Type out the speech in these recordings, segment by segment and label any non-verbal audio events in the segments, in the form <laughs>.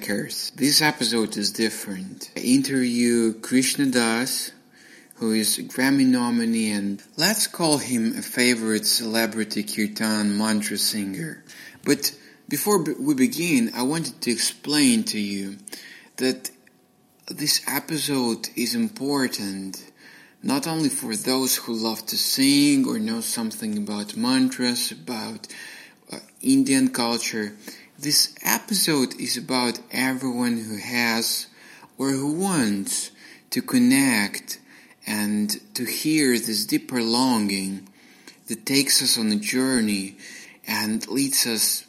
This episode is different. I interview Krishna Das, who is a Grammy nominee and let's call him a favorite celebrity kirtan mantra singer. But before we begin, I wanted to explain to you that this episode is important not only for those who love to sing or know something about mantras, about uh, Indian culture. This episode is about everyone who has or who wants to connect and to hear this deeper longing that takes us on a journey and leads us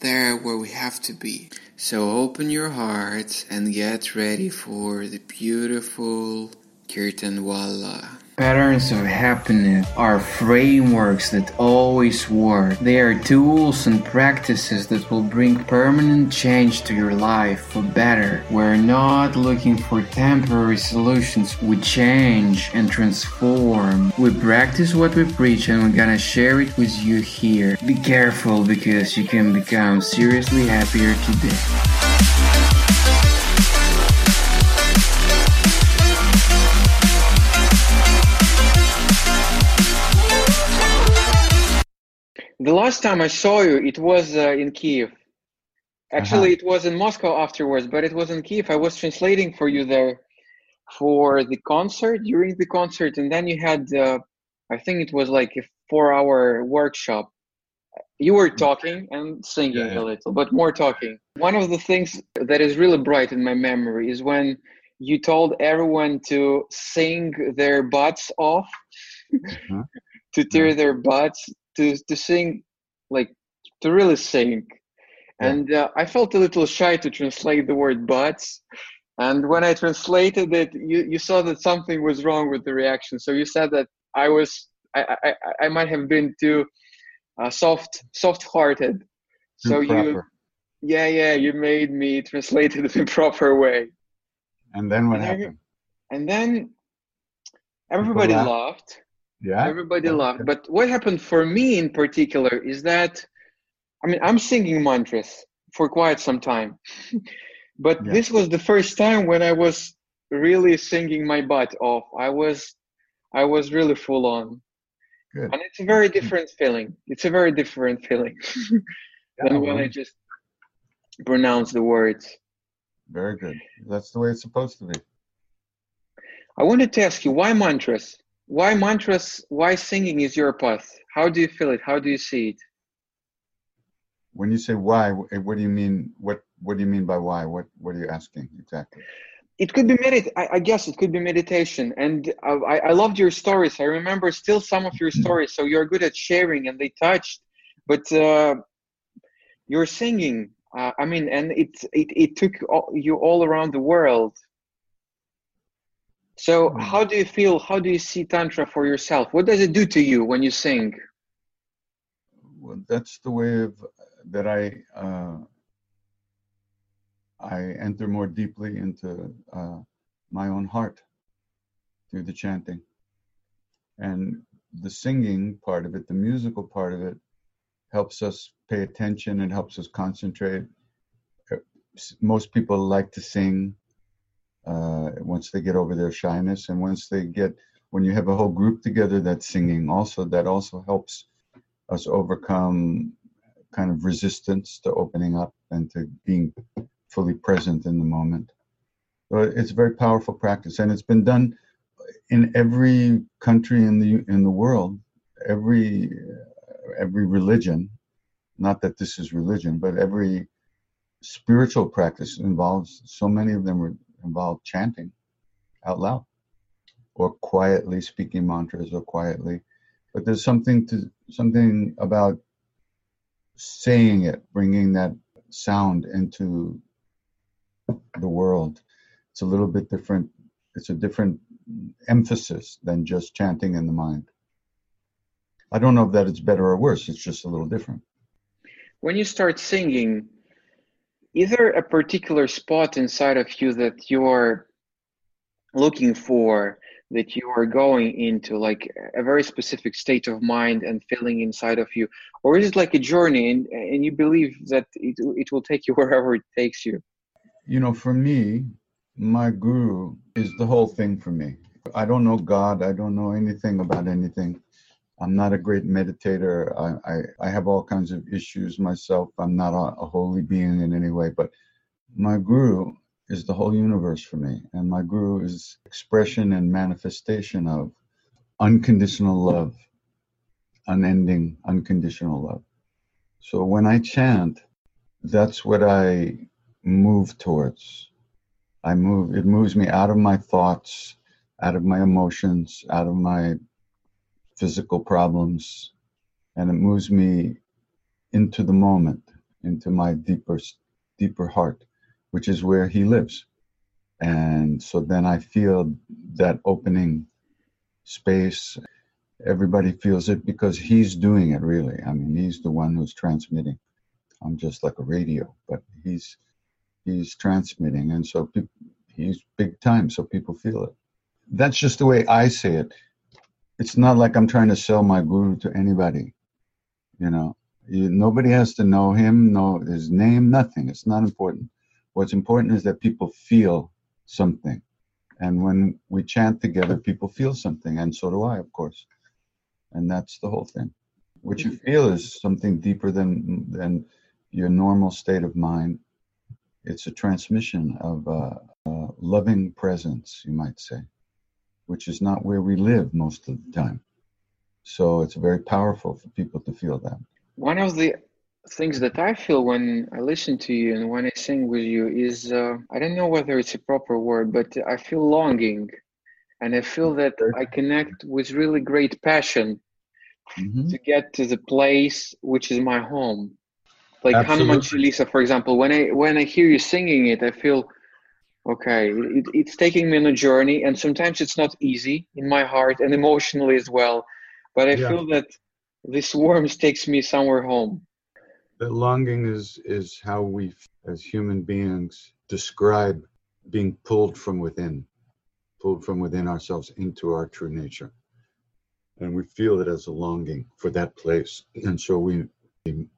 there where we have to be. So open your hearts and get ready for the beautiful Kirtan Wallah. Patterns of happiness are frameworks that always work. They are tools and practices that will bring permanent change to your life for better. We're not looking for temporary solutions. We change and transform. We practice what we preach and we're gonna share it with you here. Be careful because you can become seriously happier today. The last time I saw you, it was uh, in Kiev. Actually, uh-huh. it was in Moscow afterwards, but it was in Kiev. I was translating for you there for the concert, during the concert, and then you had, uh, I think it was like a four hour workshop. You were talking and singing yeah, yeah. a little, but more talking. One of the things that is really bright in my memory is when you told everyone to sing their butts off, uh-huh. <laughs> to tear their butts to to sing like to really sing. And uh, i felt a little shy to translate the word butts. And when i translated it you, you saw that something was wrong with the reaction. So you said that i was i i, I might have been too uh, soft soft hearted so you yeah yeah you made me translate it in <laughs> the proper way. And then what and happened? And then everybody laughed yeah. Everybody loved but what happened for me in particular is that i mean i'm singing mantras for quite some time. <laughs> But yeah. this was the first time when i was really singing my butt off. I was i was really full on. Good. and it's a very mm-hmm. different feeling. It's a very different feeling <laughs> than when i just pronounce the words. Very good. That's the way it's supposed to be. I wanted to ask you why mantras why mantras why singing is your path? How do you feel it? How do you see it? When you say why what do you mean what what do you mean by why? What what are you asking exactly? It could be medit I, I guess it could be meditation. And I, I loved your stories. I remember still some of your mm-hmm. stories. So you're good at sharing and they touched. But uh, you're singing uh, i mean and it, it it took all, you all around the world so hmm. how do you feel? How do you see tantra for yourself? What does it do to you when you sing? Well, that's the way of that I uh, I enter more deeply into uh, my own heart through the chanting, and the singing part of it, the musical part of it, helps us pay attention. It helps us concentrate. Uh, most people like to sing uh, once they get over their shyness and once they get when you have a whole group together that's singing also that also helps us overcome kind of resistance to opening up and to being fully present in the moment. So it's a very powerful practice and it's been done in every country in the in the world every every religion not that this is religion but every spiritual practice involves so many of them involve chanting out loud or quietly speaking mantras or quietly. But there's something to something about saying it bringing that sound into the world. It's a little bit different it's a different emphasis than just chanting in the mind. I don't know if that it's better or worse it's just a little different. When you start singing is there a particular spot inside of you that you're looking for that you are going into like a very specific state of mind and feeling inside of you or is it like a journey and, and you believe that it, it will take you <laughs> wherever it takes you you know, for me, my guru is the whole thing for me. I don't know God. I don't know anything about anything. I'm not a great meditator. I, I, I have all kinds of issues myself. I'm not a, a holy being in any way, but my guru is the whole universe for me. And my guru is expression and manifestation of unconditional love, unending, unconditional love. So when I chant, that's what I move towards. I move, it moves me out of my thoughts, out of my emotions, out of my physical problems, and it moves me into the moment, into my deeper, deeper heart, which is where he lives. And so then I feel that opening space. Everybody feels it because he's doing it, really. I mean, he's the one who's transmitting. I'm just like a radio, but he's he's transmitting, and so pe- he's big time, so people feel it. That's just the way I say it. It's not like I'm trying to sell my guru to anybody. You know, you, nobody has to know him, know his name, nothing. It's not important. What's important is that people feel something. And when we chant together, people feel something, and so do I, of course. And that's the whole thing. What you feel is something deeper than than your normal state of mind. It's a transmission of uh, uh, loving presence, you might say, which is not where we live most of the time. So it's very powerful for people to feel that. One of the things that I feel when I listen to you and when I sing with you is uh, I don't know whether it's a proper word, but I feel longing, and I feel that I connect with really great passion mm-hmm. to get to the place which is my home. Like Absolutely. Hanuman Chalisa, for example, when I when I hear you singing it, I feel okay. It, it's taking me on a journey, and sometimes it's not easy in my heart and emotionally as well. But I yeah. feel that this warmth takes me somewhere home. That longing is is how we, as human beings, describe being pulled from within, pulled from within ourselves into our true nature, and we feel it as a longing for that place, and so we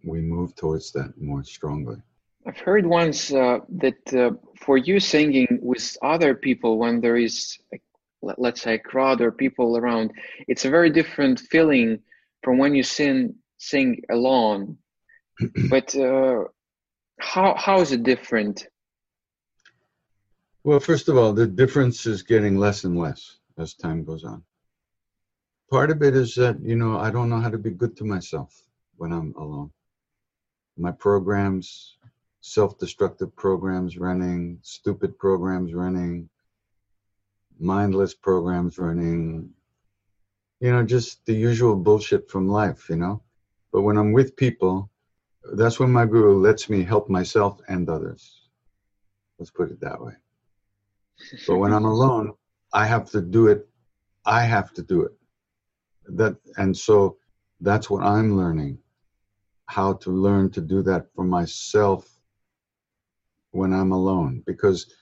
we move towards that more strongly. I've heard once uh, that uh, for you singing with other people when there is, let's say, a crowd or people around, it's a very different feeling from when you sing sing alone. <clears throat> but uh, how how is it different? Well, first of all, the difference is getting less and less as time goes on. Part of it is that you know I don't know how to be good to myself when I'm alone. My programs, self destructive programs running, stupid programs running, mindless programs running, you know, just the usual bullshit from life, you know. But when I'm with people, that's when my guru lets me help myself and others. Let's put it that way. But when I'm alone, I have to do it. I have to do it. That and so that's what I'm learning how to learn to do that for myself when I'm alone because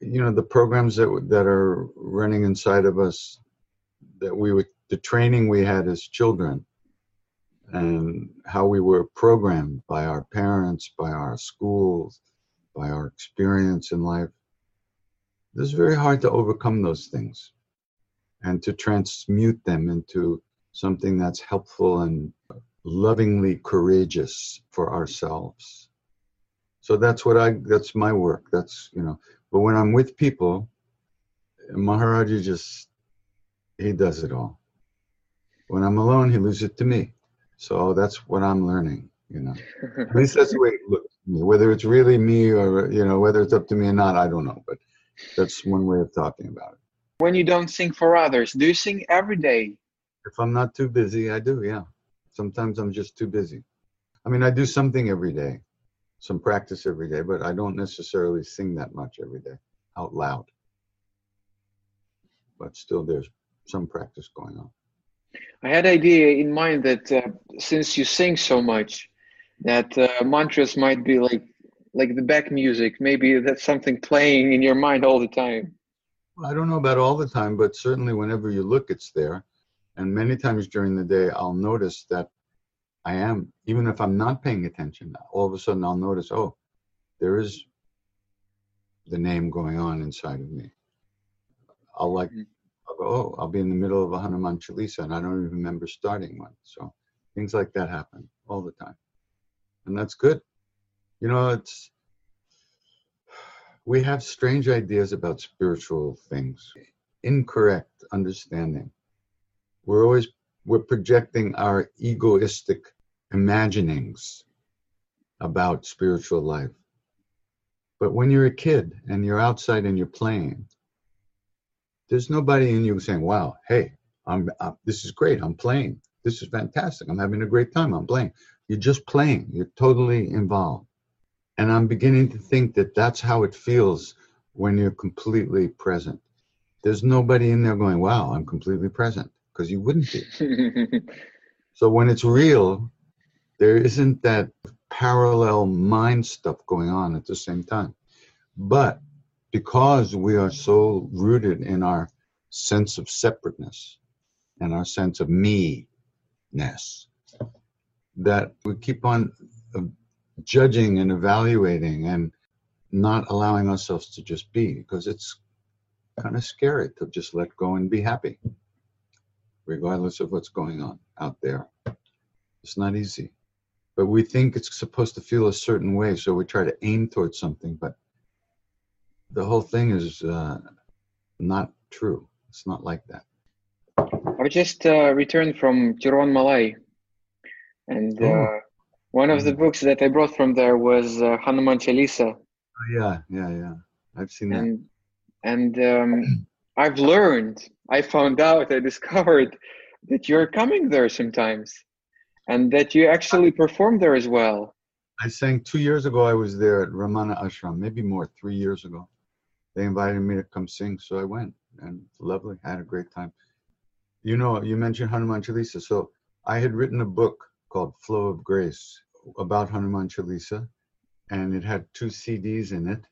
you know the programs that that are running inside of us that we would the training we had as children and how we were programmed by our parents by our schools by our experience in life it's very hard to overcome those things and to transmute them into something that's helpful and lovingly courageous for ourselves. So that's what I that's my work. That's you know, but when I'm with people, Maharaji just he does it all. When I'm alone, he leaves it to me. So that's what I'm learning, you know. At least that's the way it looks to me. Whether it's really me or you know, whether it's up to me or not, I don't know. But that's one way of talking about it. When you don't sing for others, do you sing every day? If I'm not too busy, I do, yeah. Sometimes I'm just too busy. I mean, I do something every day, some practice every day, but I don't necessarily sing that much every day out loud. But still, there's some practice going on. I had idea in mind that uh, since you sing so much, that uh, mantras might be like like the back music. Maybe that's something playing in your mind all the time. I don't know about all the time, but certainly whenever you look, it's there. And many times during the day, I'll notice that I am, even if I'm not paying attention, all of a sudden I'll notice, oh, there is the name going on inside of me. I'll like, Mhm. I'll go, oh, I'll be in the middle of a Hanuman Chalisa and I don't even remember starting one. So things like that happen all the time. And that's good. You know, it's, we have strange ideas about spiritual things, incorrect understanding. We're always, we're projecting our egoistic imaginings about spiritual life. But when you're a kid and you're outside and you're playing, there's nobody in you saying, "Wow, hey, I'm uh, this is great. I'm playing. This is fantastic. I'm having a great time. I'm playing." You're just playing. You're totally involved. And I'm beginning to think that that's how it feels when you're completely present. There's nobody in there going, "Wow, I'm completely present," because you wouldn't be. <laughs> So when it's real, there isn't that parallel mind stuff going on at the same time. But because we are so rooted in our sense of separateness and our sense of me ness, that we keep on uh, judging and evaluating and not allowing ourselves to just be because it's kind of scary to just let go and be happy, regardless of what's going on out there. It's not easy. But we think it's supposed to feel a certain way, so we try to aim towards something, but the whole thing is uh, not true. It's not like that. I just uh, returned from Tiruvannamalai, and uh, Oh. one of the Mhm. books that I brought from there was uh, Hanuman Chalisa, Oh, yeah, yeah, yeah. I've seen that. and and um, I've learned, I found out, I discovered that you're coming there sometimes, and that you actually perform there as well. I sang two years ago. I was there at Ramana Ashram, maybe more, three years ago. They invited me to come sing, so I went, and lovely. I had a great time. You know, you mentioned Hanuman Chalisa. So I had written a book called Flow of Grace about Hanuman Chalisa, and it had two CDs in it.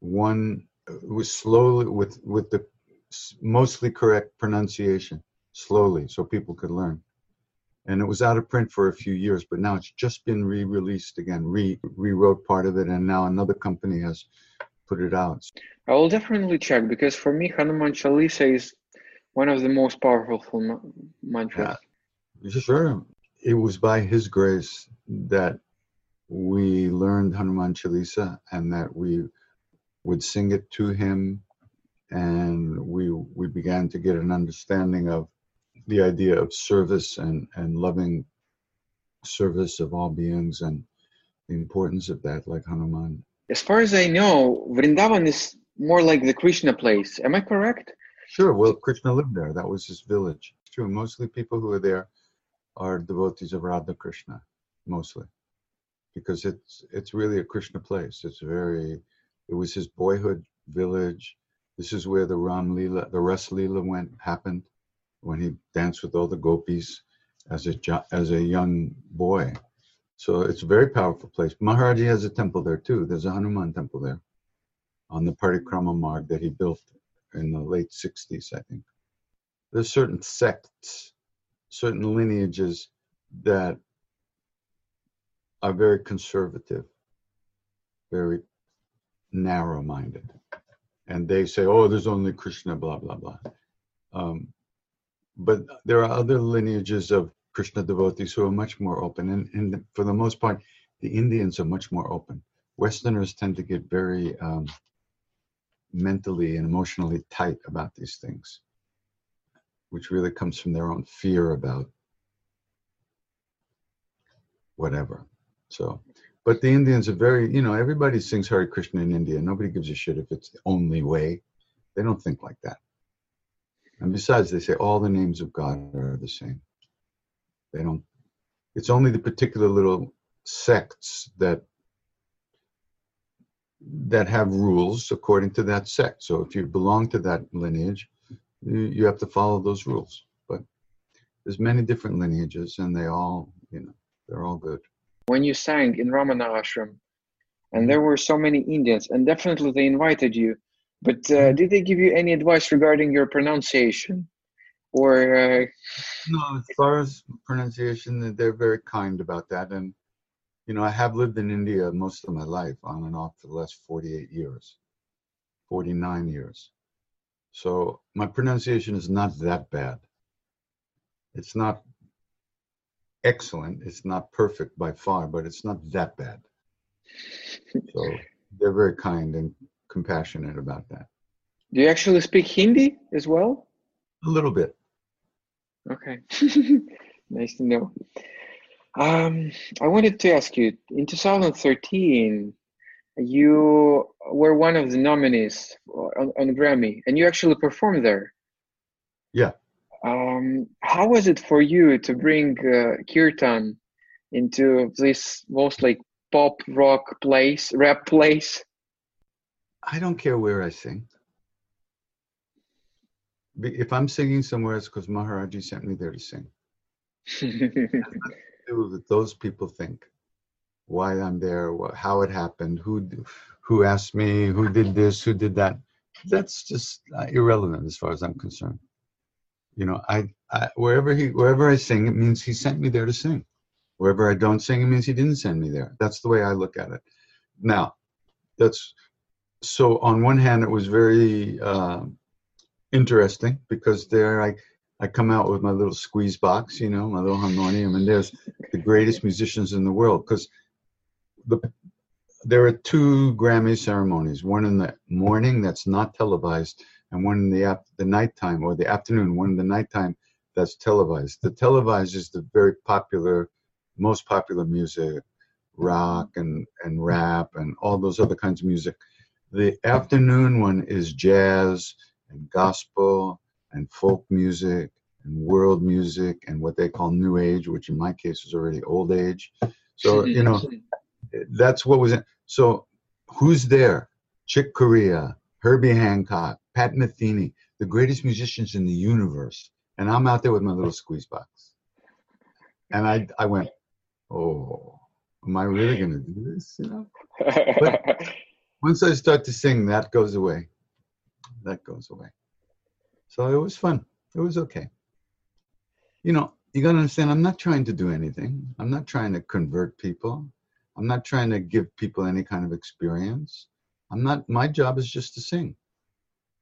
One was slowly with with the mostly correct pronunciation, slowly, so people could learn and it was out of print for a few years, but now it's just been re-released again, re rewrote part of it, and now another company has put it out. I will definitely check because for me, Hanuman Chalisa is one of the most powerful ma- mantras. Sure, it was by His grace that we learned Hanuman Chalisa, and that we would sing it to Him, and we we began to get an understanding of the idea of service and and loving service of all beings and the importance of that, like Hanuman As far as I know, Vrindavan is more like the Krishna place. Am I correct? Sure. Well, Krishna lived there. That was his village. True. Mostly people who are there are devotees of Radha Krishna, mostly, because it's it's really a Krishna place. It's very. It was his boyhood village. This is where the Ram Leela, the Ras Leela went happened, when he danced with all the gopis as a as a young boy. So it's a very powerful place. Maharaji has a temple there too. There's a Hanuman temple there, on the Parikrama Marg that he built in the late 60s, I think. There's certain sects, certain lineages that are very conservative, very narrow minded. And they say, oh, there's only Krishna, blah, blah, blah. Um, but there are other lineages of Krishna devotees who are much more open. And, and for the most part, the Indians are much more open. Westerners tend to get very um, mentally and emotionally tight about these things, which really comes from their own fear about whatever. So, but the Indians are very, you know, everybody sings Hare Krishna in India. Nobody gives a shit if it's the only way. They don't think like that. And besides, they say all the names of God are the same. They don't, it's only the particular little sects that that have rules according to that sect. So if you belong to that lineage, you, you have to follow those rules. But there's many different lineages, and they all, you know, they're all good. When you sang in Ramana Ashram, and there were so many Indians, and definitely they invited you, but uh, did they give you any advice regarding your pronunciation? Or uh, No, as far as pronunciation, they're very kind about that. And, you know, I have lived in India most of my life, on and off for the last 48 years. 49 years. So my pronunciation is not that bad. It's not excellent. It's not perfect by far, but it's not that bad. So they're very kind and compassionate about that. Do you actually speak Hindi as well? A little bit. Okay. <laughs> nice to know. Um, I wanted to ask you in 2013, you were one of the nominees on, on Grammy and you actually performed there. Yeah. Um, how was it for you to bring uh, kirtan into this most like pop rock place, rap place? I don't care where I sing. If I'm singing somewhere, it's because Maharaji sent me there to sing. <laughs> that those people think why I'm there, what, how it happened, who who asked me, who did this, who did that. That's just uh, irrelevant as far as I'm concerned. You know, I, I wherever he wherever I sing, it means he sent me there to sing. Wherever I don't sing, it means he didn't send me there. That's the way I look at it. Now, that's so. On one hand, it was very uh, interesting because there I I come out with my little squeeze box, you know, my little harmonium, and there's the greatest musicians in the world because the there are two Grammy ceremonies, one in the morning that's not televised, and one in the ap- the nighttime or the afternoon, one in the nighttime that's televised. The televised is the very popular, most popular music, rock and and rap and all those other kinds of music. The afternoon one is jazz and gospel and folk music and world music and what they call new age, which in my case is already old age. So <laughs> you know that's what was it. So who's there? Chick Corea, Herbie Hancock, Pat Metheny, the greatest musicians in the universe, and I'm out there with my little squeeze box. And I I went, oh, am I really gonna do this? You know. But <laughs> once I start to sing, that goes away. That goes away. So it was fun. It was okay. You know, you got to understand, I'm not trying to do anything. I'm not trying to convert people. I'm not trying to give people any kind of experience. I'm not, my job is just to sing.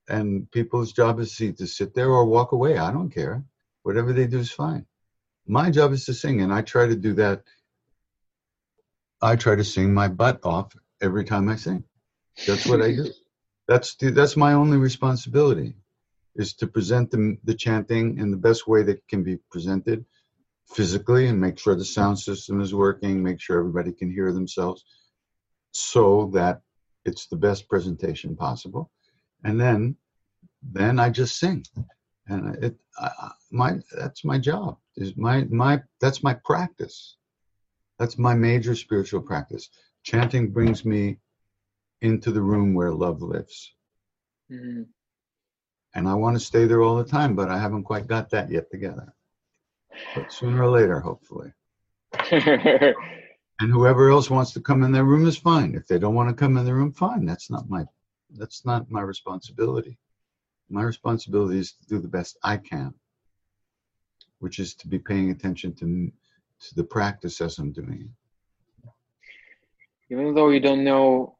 And people's job is to sit there or walk away. I don't care. Whatever they do is fine. My job is to sing, and I try to do that. I try to sing my butt off every time I sing. That's what I do. <laughs> That's the, that's my only responsibility is to present the, the chanting in the best way that can be presented physically and make sure the sound system is working, make sure everybody can hear themselves so that it's the best presentation possible. And then then I just sing. And it I, my that's my job. Is my my that's my practice. That's my major spiritual practice. Chanting brings me into the room where love lives. Mm-hmm and I want to stay there all the time, but I haven't quite got that yet together. But sooner or later, hopefully. <laughs> and whoever else wants to come in their room is fine. If they don't want to come in the room, fine. That's not my that's not my responsibility. My responsibility is to do the best I can, which is to be paying attention to to the practice as I'm doing it. Even though you don't know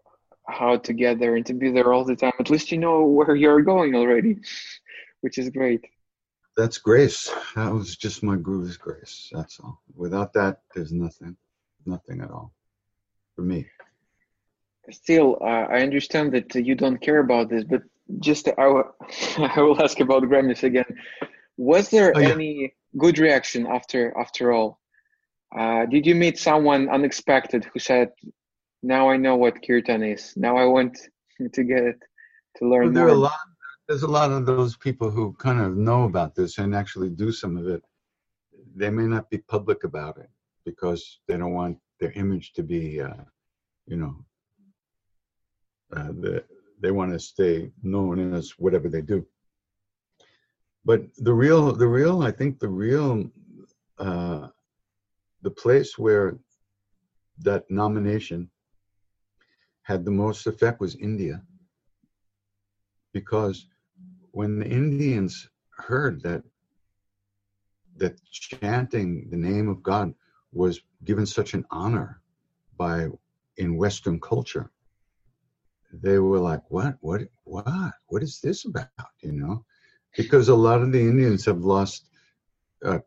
how to get there and to be there all the time. At least you know where you're going already, <laughs> which is great. That's grace. That was just my guru's grace. That's all. Without that, there's nothing, nothing at all for me. Still, uh, I understand that you don't care about this, but just I, w- <laughs> I will ask about Grammys again. Was there oh, yeah. any good reaction after after all? Uh, did you meet someone unexpected who said, now I know what kirtan is. Now I want <laughs> to get it to learn. Well, there more. are a lot. There's a lot of those people who kind of know about this and actually do some of it. They may not be public about it because they don't want their image to be, uh, you know, uh, the, they want to stay known as whatever they do. But the real, the real, I think the real, uh, the place where that nomination had the most effect was India. Because when the Indians heard that that chanting the name of God was given such an honor by in Western culture, they were like, "What? What? What? What is this about?" You know, because a lot of the Indians have lost uh,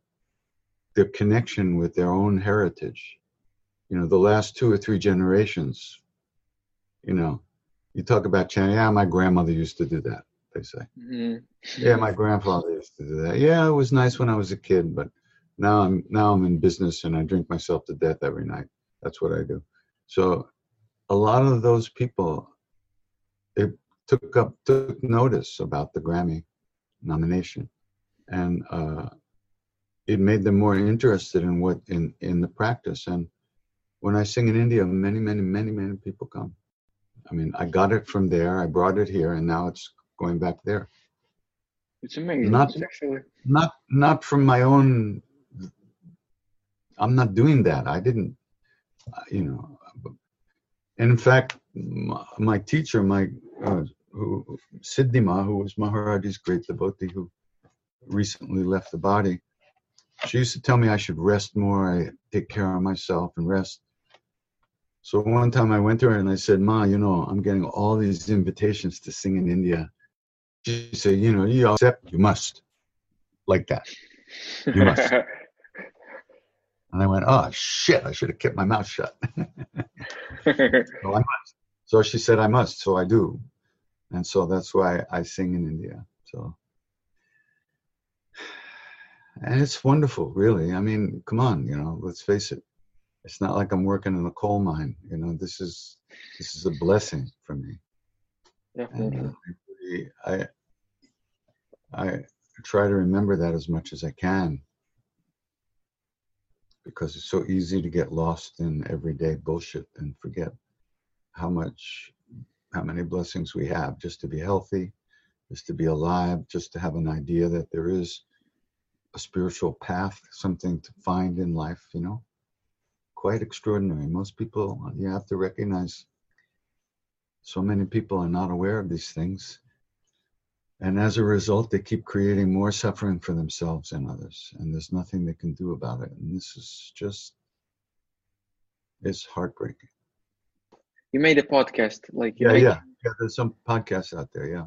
their connection with their own heritage. You know, the last two or three generations. You know, you talk about China. Yeah, my grandmother used to do that. They say. Mm-hmm. Yeah, my <laughs> grandfather used to do that. Yeah, it was nice when I was a kid, but now I'm now I'm in business and I drink myself to death every night. That's what I do. So a lot of those people they took up took notice about the Grammy nomination, and uh, it made them more interested in what in in the practice. And when I sing in India, many many many many people come. I mean, I got it from there. I brought it here, and now it's going back there. It's amazing. Not actually not not from my own. I'm not doing that. I didn't, you know. And in fact, my, my teacher, my uh, who Siddhima, who was Maharaji's great devotee, who recently left the body, she used to tell me I should rest more. I take care of myself and rest. So one time I went to her and I said, Ma, you know, I'm getting all these invitations to sing in India. She said, you know, you accept, you must. Like that. You must. <laughs> and I went, oh, shit, I should have kept my mouth shut. <laughs> so I must. So she said, I must. So I do. And so that's why I sing in India. So, and it's wonderful, really. I mean, come on, you know, let's face it it's not like I'm working in a coal mine. You know, this is this is a blessing for me. Definitely. And I, I I try to remember that as much as I can because it's so easy to get lost in everyday bullshit and forget how much how many blessings we have just to be healthy just to be alive just to have an idea that there is a spiritual path something to find in life you know quite extraordinary. Most people, you have to recognize, so many people are not aware of these things. And as a result, they keep creating more suffering for themselves and others. And there's nothing they can do about it. And this is just, it's heartbreaking. You made a podcast, like yeah, made- yeah, yeah. There's some podcasts out there, yeah.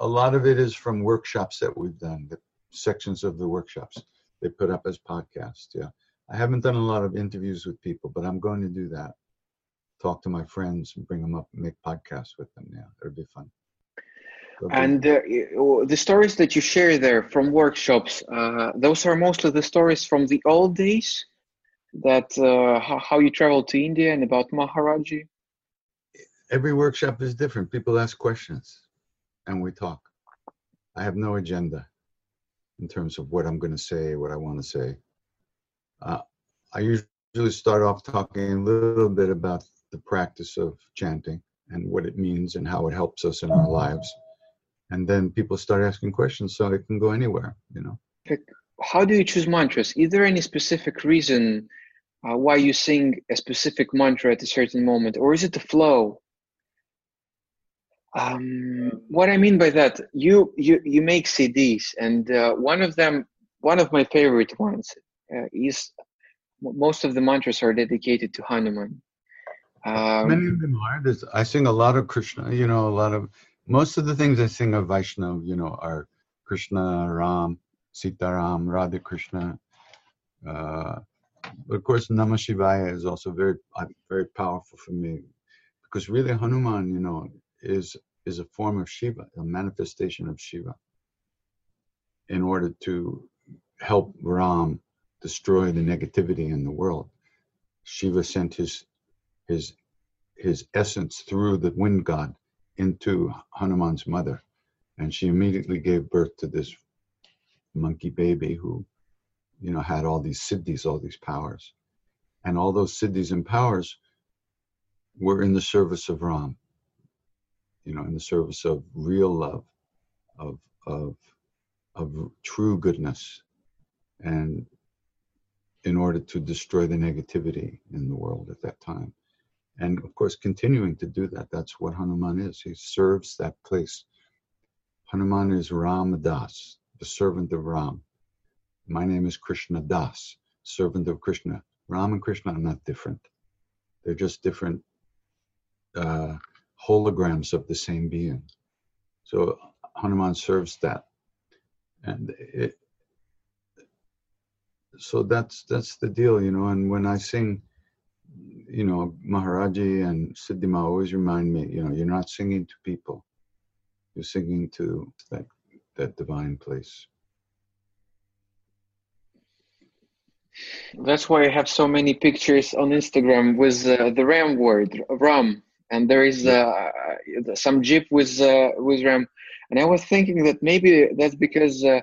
A lot of it is from workshops that we've done, the sections of the workshops they put up as podcasts, yeah. I haven't done a lot of interviews with people, but I'm going to do that. Talk to my friends and bring them up and make podcasts with them. Yeah, it'll be fun. It'll and uh, the stories that you share there from workshops, uh, those are mostly the stories from the old days. That uh, how, how you traveled to India and about Maharaji. Every workshop is different. People ask questions, and we talk. I have no agenda in terms of what I'm going to say, what I want to say. Uh, I usually start off talking a little bit about the practice of chanting and what it means and how it helps us in our lives. And then people start asking questions, so it can go anywhere, you know. How do you choose mantras? Is there any specific reason uh, why you sing a specific mantra at a certain moment, or is it the flow? Um, what I mean by that, you you you make CDs, and uh, one of them, one of my favorite ones, uh, is most of the mantras are dedicated to Hanuman. Um, Many of them are. There's, I sing a lot of Krishna. You know, a lot of most of the things I sing of Vaishnav. You know, are Krishna, Ram, Sitaram, Radha Krishna. Uh, but of course, Namah Shivaya is also very, uh, very powerful for me, because really Hanuman, you know, is is a form of Shiva, a manifestation of Shiva. In order to help Ram destroy the negativity in the world. Shiva sent his his his essence through the wind god into Hanuman's mother, and she immediately gave birth to this monkey baby who, you know, had all these siddhis, all these powers, and all those siddhis and powers were in the service of Ram. You know, in the service of real love, of of of true goodness, and in order to destroy the negativity in the world at that time. And of course, continuing to do that, that's what Hanuman is. He serves that place. Hanuman is Ram Das, the servant of Ram. My name is Krishna Das, servant of Krishna. Ram and Krishna are not different. They're just different uh, holograms of the same being. So Hanuman serves that, and it. So that's that's the deal, you know. And when I sing, you know, Maharaji and Siddhima always remind me, you know, you're not singing to people, you're singing to that that divine place. That's why I have so many pictures on Instagram with uh, the Ram word, Ram, and there is uh, some jeep with uh, with Ram. And I was thinking that maybe that's because, uh,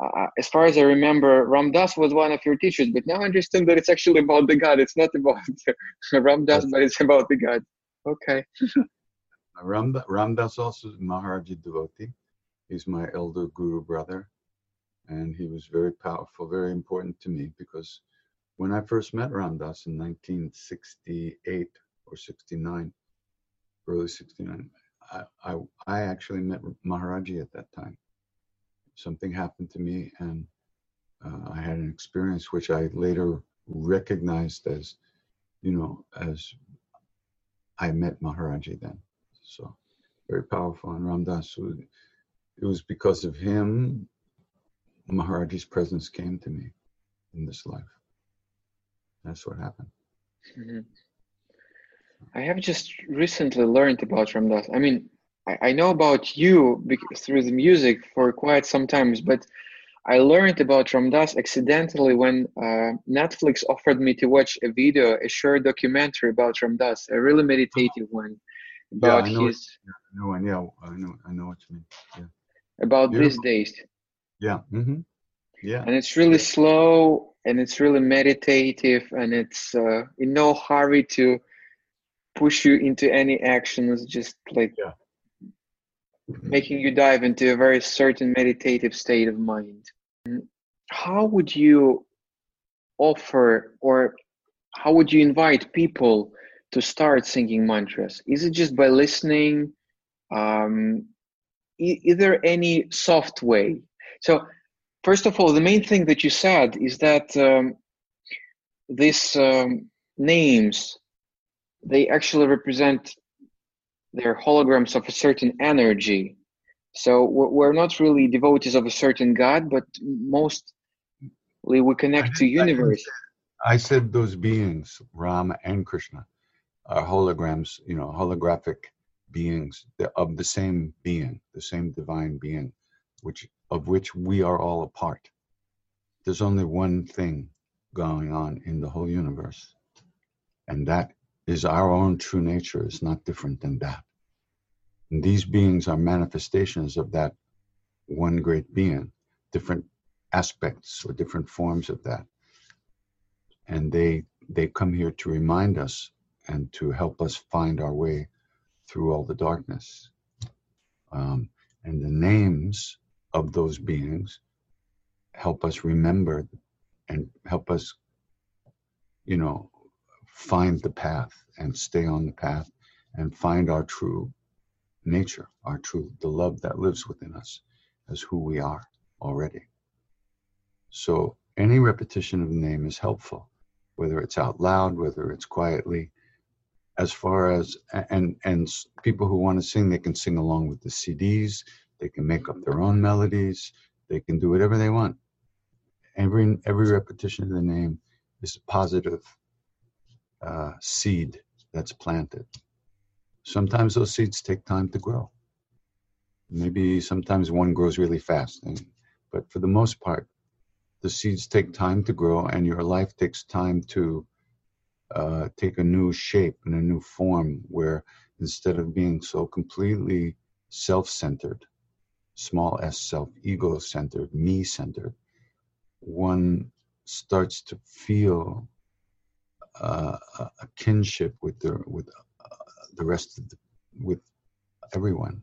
uh, as far as I remember, Ram Dass was one of your teachers. But now I understand that it's actually about the God. It's not about <laughs> Ram Dass, but it's about the God. Okay. <laughs> Ram, Ram Dass also is Maharaji devotee. He's my elder guru brother and he was very powerful, very important to me because when I first met Ram Dass in 1968 or 69, early 69, I, I, I actually met Maharaji at that time. Something happened to me, and uh, I had an experience which I later recognized as, you know, as I met Maharaji then. So very powerful. And Ram Dass, it was because of him Maharaji's presence came to me in this life. That's what happened. Mm-hmm. I have just recently learned about Ram Dass. I mean, I, I know about you because, through the music for quite some times, but I learned about Ram Dass accidentally when uh, Netflix offered me to watch a video, a short documentary about Ram Dass, a really meditative one about yeah, I know his. I know, yeah, I know, I know what you mean. Yeah. About Beautiful. these days. Yeah. Mm-hmm. Yeah. And it's really slow and it's really meditative and it's uh, in no hurry to push you into any actions, just like yeah. making you dive into a very certain meditative state of mind. How would you offer or how would you invite people to start singing mantras? Is it just by listening? Um, is there any soft way? So, first of all, the main thing that you said is that um, these um, names they actually represent they're holograms of a certain energy. So we're not really devotees of a certain God, but mostly we connect to universe. I said those beings, Ram and Krishna, are holograms, you know, holographic beings of the same being, the same divine being, which of which we are all a part. There's only one thing going on in the whole universe, and that is our own true nature is not different than that. And these beings are manifestations of that one great being, different aspects or different forms of that. And they they come here to remind us and to help us find our way through all the darkness. Um, and the names of those beings help us remember and help us you know find the path and stay on the path and find our true nature our true the love that lives within us as who we are already so any repetition of the name is helpful whether it's out loud whether it's quietly as far as and and people who want to sing they can sing along with the cds they can make up their own melodies. They can do whatever they want. Every every repetition of the name is positive uh, seed that's planted. Sometimes those seeds take time to grow. Maybe sometimes one grows really fast, and, but for the most part, the seeds take time to grow, and your life takes time to uh, take a new shape and a new form. Where instead of being so completely self-centered, small s self, ego centered, me centered, one starts to feel uh, a kinship with the with uh, the rest of the, with everyone,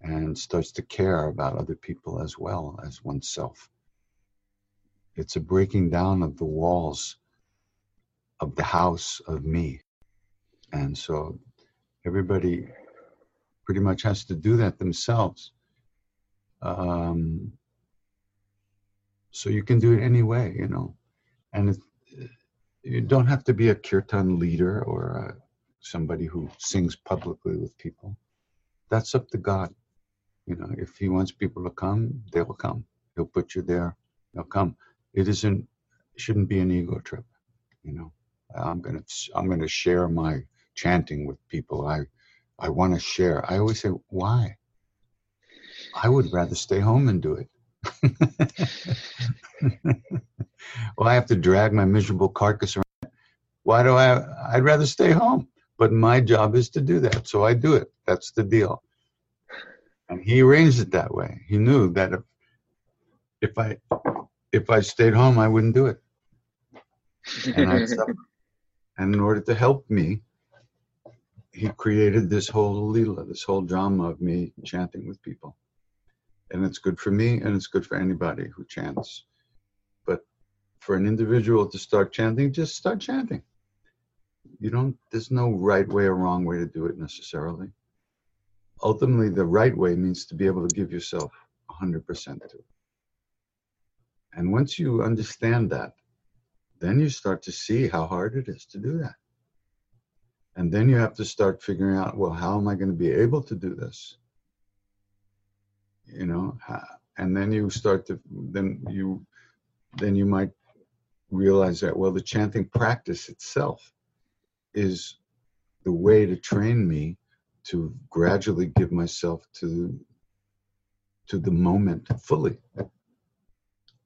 and starts to care about other people as well as oneself. It's a breaking down of the walls of the house of me, and so everybody pretty much has to do that themselves um, so you can do it any way, you know. And you don't have to be a kirtan leader or a somebody who sings publicly with people. That's up to God. You know, if He wants people to come, they will come. He'll put you there. They'll come. It isn't. Shouldn't be an ego trip. You know, I'm gonna I'm gonna share my chanting with people. I I want to share. I always say, why? I would rather stay home and do it. <laughs> well, I have to drag my miserable carcass around. Why do I? I'd rather stay home. But my job is to do that, so I do it. That's the deal. And he arranged it that way. He knew that if if I if I stayed home, I wouldn't do it. And, <laughs> and in order to help me, he created this whole lila, this whole drama of me chanting with people. And it's good for me and it's good for anybody who chants. But for an individual to start chanting, just start chanting. You don't, there's no right way or wrong way to do it necessarily. Ultimately, the right way means to be able to give yourself 100% to it. And once you understand that, then you start to see how hard it is to do that. And then you have to start figuring out, well, how am I going to be able to do this? You know, and then you start to, then you, then you might realize that, well, the chanting practice itself is the way to train me to gradually give myself to to the moment fully.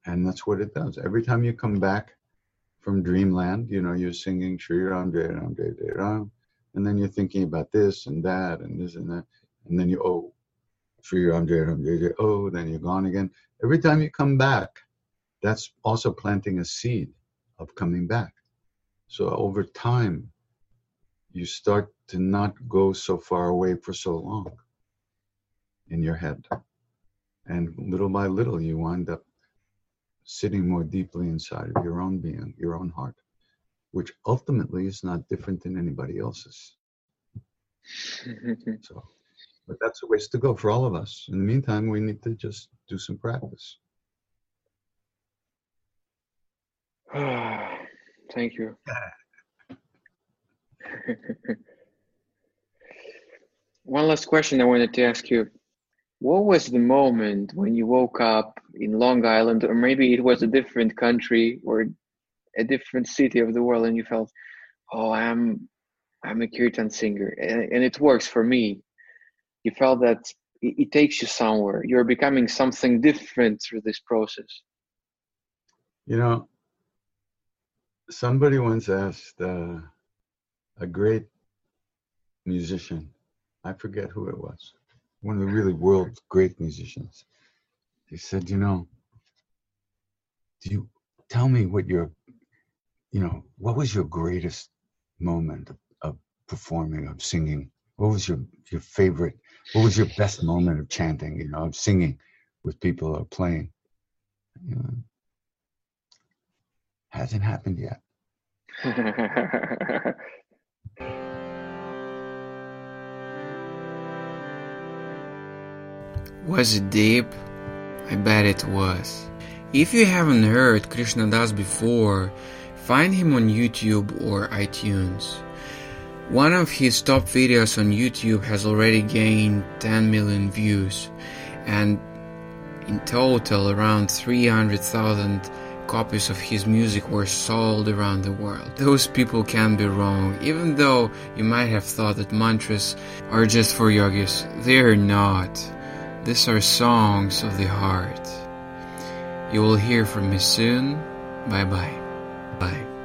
And that's what it does. Every time you come back from dreamland you know you're singing Sri Ram Jai Ram Jai Ram and then you're thinking about this and that and this and that, and then you oh, Sri Ram Jai Ram Jai Jai, oh, then you're gone again. Every time you come back, that's also planting a seed of coming back. So over time, you start to not go so far away for so long in your head. And little by little, you wind up sitting more deeply inside of your own being, your own heart which ultimately is not different than anybody else's. <laughs> so, but that's a ways to go for all of us. In the meantime, we need to just do some practice. <sighs> Thank you. <laughs> One last question I wanted to ask you. What was the moment when you woke up in Long Island, or maybe it was a different country or a different city of the world and you felt oh i'm i'm a kirtan singer and, and it works for me you felt that it, takes you somewhere. You're becoming something different through this process. You know somebody once asked uh, a great musician i forget who it was one of the really world's great musicians. He said you know do you tell me what your you know, what was your greatest moment of, of performing, of singing? What was your, your favorite, what was your best moment of chanting, you know, of singing with people or playing? You know, hasn't happened yet. <laughs> was it deep? I bet it was. If you haven't heard Krishna Das before, Find him on YouTube or iTunes. One of his top videos on YouTube has already gained 10 million views, and in total, around 300,000 copies of his music were sold around the world. Those people can be wrong, even though you might have thought that mantras are just for yogis. They are not. These are songs of the heart. You will hear from me soon. Bye bye. Bye.